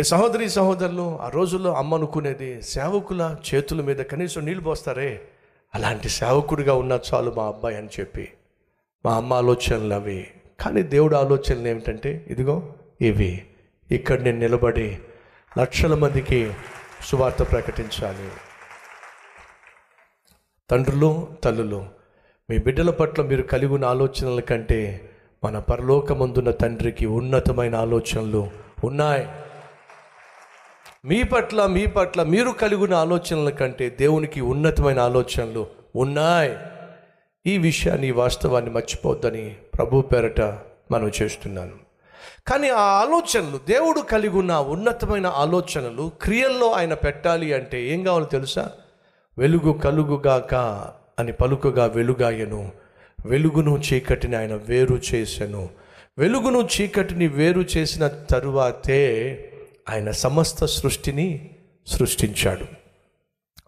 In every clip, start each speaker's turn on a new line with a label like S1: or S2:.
S1: రే సహోదరి సహోదరులు ఆ రోజుల్లో అమ్మ అనుకునేది సేవకుల చేతుల మీద కనీసం నీళ్ళు పోస్తారే? అలాంటి సేవకుడిగా ఉన్న చాలు మా అబ్బాయి అని చెప్పి. మా అమ్మ ఆలోచనలు అవి. కానీ దేవుడు ఆలోచనలు ఏమిటంటే ఇదిగో ఇవి. ఇక్కడ నేను నిలబడి లక్షల మందికి సువార్త ప్రకటించాలి. తండ్రులు తల్లులు మీ బిడ్డల పట్ల మీరు కలిగి ఉన్న ఆలోచనల కంటే మన పరలోకమందున్న తండ్రికి ఉన్నతమైన ఆలోచనలు ఉన్నాయి. మీ పట్ల మీ పట్ల మీరు కలిగి ఉన్న ఆలోచనల కంటే దేవునికి ఉన్నతమైన ఆలోచనలు ఉన్నాయి. ఈ విషయాన్ని వాస్తవాన్ని మర్చిపోద్దని ప్రభు పేరట మనం చేస్తున్నాను. కానీ ఆ ఆలోచనలు దేవుడు కలిగి ఉన్న ఉన్నతమైన ఆలోచనలు క్రియల్లో ఆయన పెట్టాలి అంటే ఏం కావాలో తెలుసా? వెలుగు కలుగుగాక అని పలుకగా వెలుగాయను. వెలుగును చీకటిని ఆయన వేరు చేసెను. వెలుగును చీకటిని వేరు చేసిన తరువాతే ఆయన సమస్త సృష్టిని సృష్టించాడు.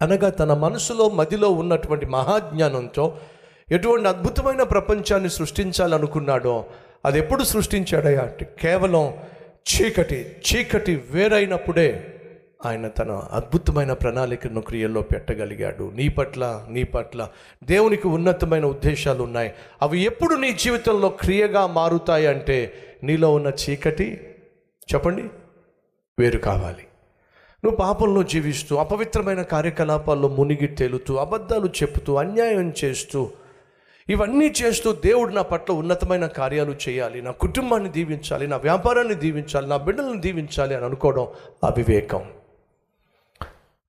S1: అనగా తన మనసులో మదిలో ఉన్నటువంటి మహాజ్ఞానంతో ఎటువంటి అద్భుతమైన ప్రపంచాన్ని సృష్టించాలనుకున్నాడో అది ఎప్పుడు సృష్టించాడయా అంటే కేవలం చీకటి చీకటి వేరైనప్పుడే ఆయన తన అద్భుతమైన ప్రణాళికను క్రియల్లో పెట్టగలిగాడు. నీ పట్ల నీ పట్ల దేవునికి ఉన్నతమైన ఉద్దేశాలు ఉన్నాయి. అవి ఎప్పుడు నీ జీవితంలో క్రియగా మారుతాయి అంటే నీలో ఉన్న చీకటి చెప్పండి? వేరు కావాలి. నువ్వు పాపంలో జీవిస్తూ అపవిత్రమైన కార్యకలాపాల్లో మునిగి తేలుతూ అబద్ధాలు చెప్తూ అన్యాయం చేస్తూ ఇవన్నీ చేస్తూ దేవుడు నా పట్ల ఉన్నతమైన కార్యాలు చేయాలి. నా కుటుంబాన్ని దీవించాలి నా వ్యాపారాన్ని దీవించాలి నా బిడ్డలను దీవించాలి అని అనుకోవడం అవివేకం.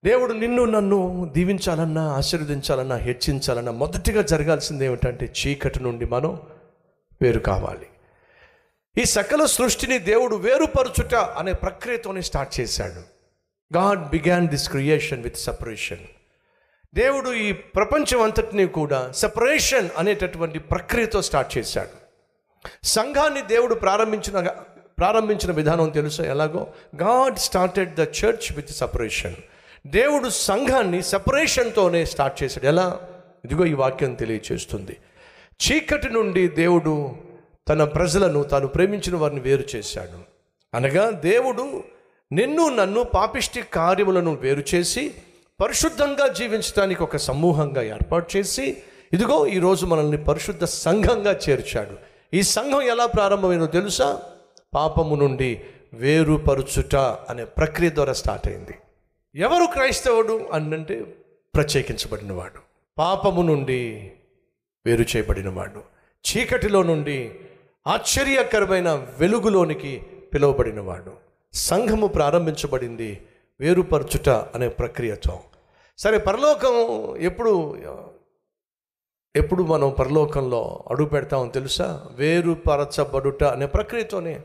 S1: దేవుడు నిన్ను నన్ను దీవించాలన్నా ఆశీర్వదించాలన్నా హెచ్చించాలన్నా మొదటిగా జరగాల్సింది ఏమిటంటే చీకటి నుండి మనం వేరు కావాలి. ఈ సకల సృష్టిని దేవుడు వేరుపరచుట అనే ప్రక్రియతోనే స్టార్ట్ చేశాడు. God began this creation with separation. దేవుడు ఈ ప్రపంచం అంతటినీ కూడా సపరేషన్ అనేటటువంటి ప్రక్రియతో స్టార్ట్ చేశాడు. సంఘాన్ని దేవుడు ప్రారంభించిన ప్రారంభించిన విధానం తెలుసా ఎలాగో? God started the church with separation. దేవుడు సంఘాన్ని సపరేషన్తోనే స్టార్ట్ చేశాడు. ఎలా? ఇదిగో ఈ వాక్యం తెలియచేస్తుంది. చీకటి నుండి దేవుడు తన ప్రజలను తాను ప్రేమించిన వారిని వేరు చేశాడు. అనగా దేవుడు నిన్ను నన్ను పాపిష్టి కార్యములను వేరు చేసి పరిశుద్ధంగా జీవించడానికి ఒక సమూహంగా ఏర్పాటు చేసి ఇదిగో ఈరోజు మనల్ని పరిశుద్ధ సంఘంగా చేర్చాడు. ఈ సంఘం ఎలా ప్రారంభమైందో తెలుసా? పాపము నుండి వేరుపరుచుట అనే ప్రక్రియ ద్వారా స్టార్ట్ అయింది. ఎవరు క్రైస్తవుడు అన్నంటే ప్రత్యేకించబడినవాడు. పాపము నుండి వేరు చేయబడినవాడు. చీకటిలో నుండి ఆశ్చర్యకరమైన వెలుగులోనికి పిలువబడినవాడు. సంఘము ప్రారంభించబడింది వేరుపరచుట అనే ప్రక్రియతో. సరే పరలోకం ఎప్పుడు ఎప్పుడు మనం పరలోకంలో అడుగు పెడతామో తెలుసా? వేరుపరచబడుట అనే ప్రక్రియతోనే.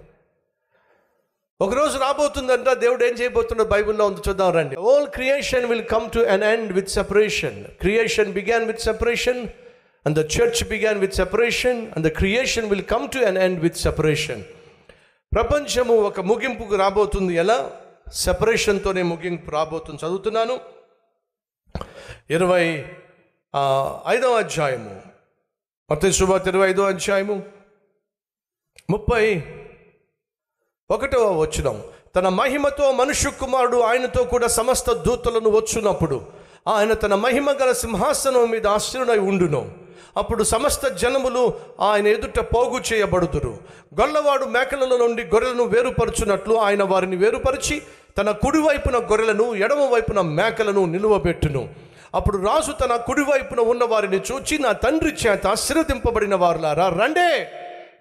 S1: ఒకరోజు రాబోతుందంట దేవుడు ఏం చేయబోతున్నాడు బైబిల్లో ఉంది చూద్దాం రండి. All creation will come to an end with separation creation began with separation and the church began with separation and the creation will come to an end with separation ప్రపంచము ఒక ముగింపుకు రాబోతుంది. ఎలా? సెపరేషన్తోనే ముగింపు రాబోతుంది. చదువుతున్నాను. ఇరవై ఐదవ అధ్యాయము. మొత్తం శుభాత్ ఇరవై ఐదవ అధ్యాయము. ముప్పై ఒకటవ వచ్చినం తన మహిమతో మనుష్య కుమారుడు ఆయనతో కూడా సమస్త దూతలను వచ్చునప్పుడు ఆయన తన మహిమ గల సింహాసనం మీద ఆశ్రయుడై ఉండును. అప్పుడు సమస్త జనములు ఆయన ఎదుట పోగు చేయబడుదురు. గొల్లవాడు మేకల నుండి గొర్రెలను వేరుపరుచున్నట్లు ఆయన వారిని వేరుపరిచి తన కుడివైపున గొర్రెలను ఎడమ వైపున మేకలను నిలువబెట్టును. అప్పుడు రాజు తన కుడివైపున ఉన్న వారిని చూచి నా తండ్రి చేత ఆశీర్వదింపబడిన వారులారా రండే!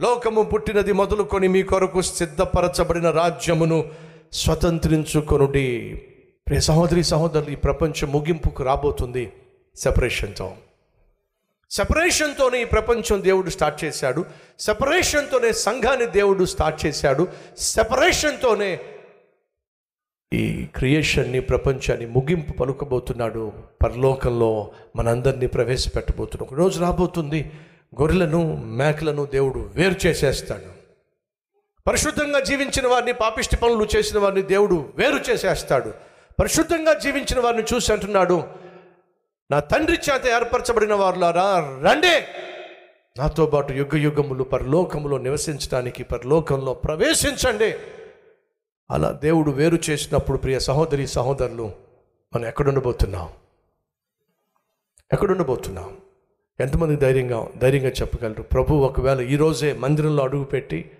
S1: లోకము పుట్టినది మొదలుకొని మీ కొరకు సిద్ధపరచబడిన రాజ్యమును స్వతంత్రించుకొనుడి. ప్రియ సహోదరి సహోదరులు ఈ ప్రపంచం ముగింపుకు రాబోతుంది. సెపరేషన్తో సెపరేషన్తోనే ఈ ప్రపంచం దేవుడు స్టార్ట్ చేశాడు. సెపరేషన్తోనే సంఘాన్ని దేవుడు స్టార్ట్ చేశాడు. సెపరేషన్తోనే ఈ క్రియేషన్ని ప్రపంచాన్ని ముగింపు పలుకబోతున్నాడు. పరలోకంలో మనందరినీ ప్రవేశపెట్టబోతున్నాడు. ఒక రోజు రాబోతుంది. గొర్రెలను మేకలను దేవుడు వేరు చేసేస్తాడు. పరిశుద్ధంగా జీవించిన వారిని పాపిష్టి పనులు చేసిన వారిని దేవుడు వేరు చేసేస్తాడు. పరిశుద్ధంగా జీవించిన వారిని చూసి అంటున్నాడు నా తండ్రి చేత ఏర్పరచబడిన వారులారా రండే. నాతో పాటు యుగ యుగములు పరలోకములో నివసించడానికి పరలోకంలో ప్రవేశించండి. అలా దేవుడు వేరు చేసినప్పుడు ప్రియ సహోదరి సహోదరులు మనం ఎక్కడుండబోతున్నాం? ఎక్కడుండబోతున్నాం? ఎంతమంది ధైర్యంగా ధైర్యంగా చెప్పగలరు? ప్రభు ఒకవేళ ఈరోజే మందిరంలో అడుగుపెట్టి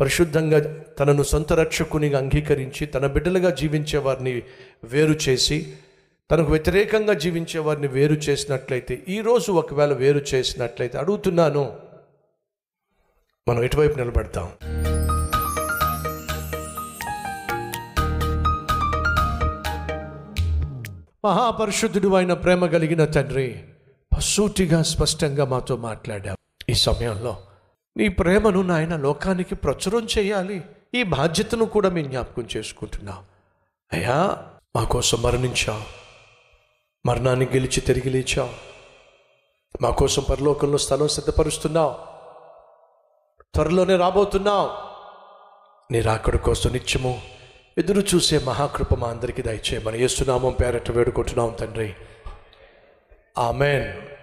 S1: పరిశుద్ధంగా తనను సొంత రక్షకునిగా అంగీకరించి తన బిడ్డలుగా జీవించే వారిని వేరు చేసి తనకు వ్యతిరేకంగా జీవించే వారిని వేరు చేసినట్లయితే ఈరోజు ఒకవేళ వేరు చేసినట్లయితే అడుగుతున్నాను మనం ఎటువైపు నిలబడతాం? మహాపరిశుద్ధుడు అయిన ప్రేమ కలిగిన తండ్రి పసూటిగా స్పష్టంగా మాతో మాట్లాడావు. ఈ సమయంలో నీ ప్రేమను నాయన లోకానికి ప్రచురం చేయాలి. ఈ బాధ్యతను కూడా మేము జ్ఞాపకం చేసుకుంటున్నాం. అయ్యా మా కోసం మరణించావు. మరణాన్ని గెలిచి తిరిగి లేచావు. మా కోసం పరలోకంలో స్థలం సిద్ధపరుస్తున్నావు. త్వరలోనే రాబోతున్నావు. నీ రాకడ కోసం నిత్యము ఎదురు చూసే మహాకృప మా అందరికీ దయచేయమని యేసునామం పేరట వేడుకుంటున్నాం తండ్రి. ఆమెన్.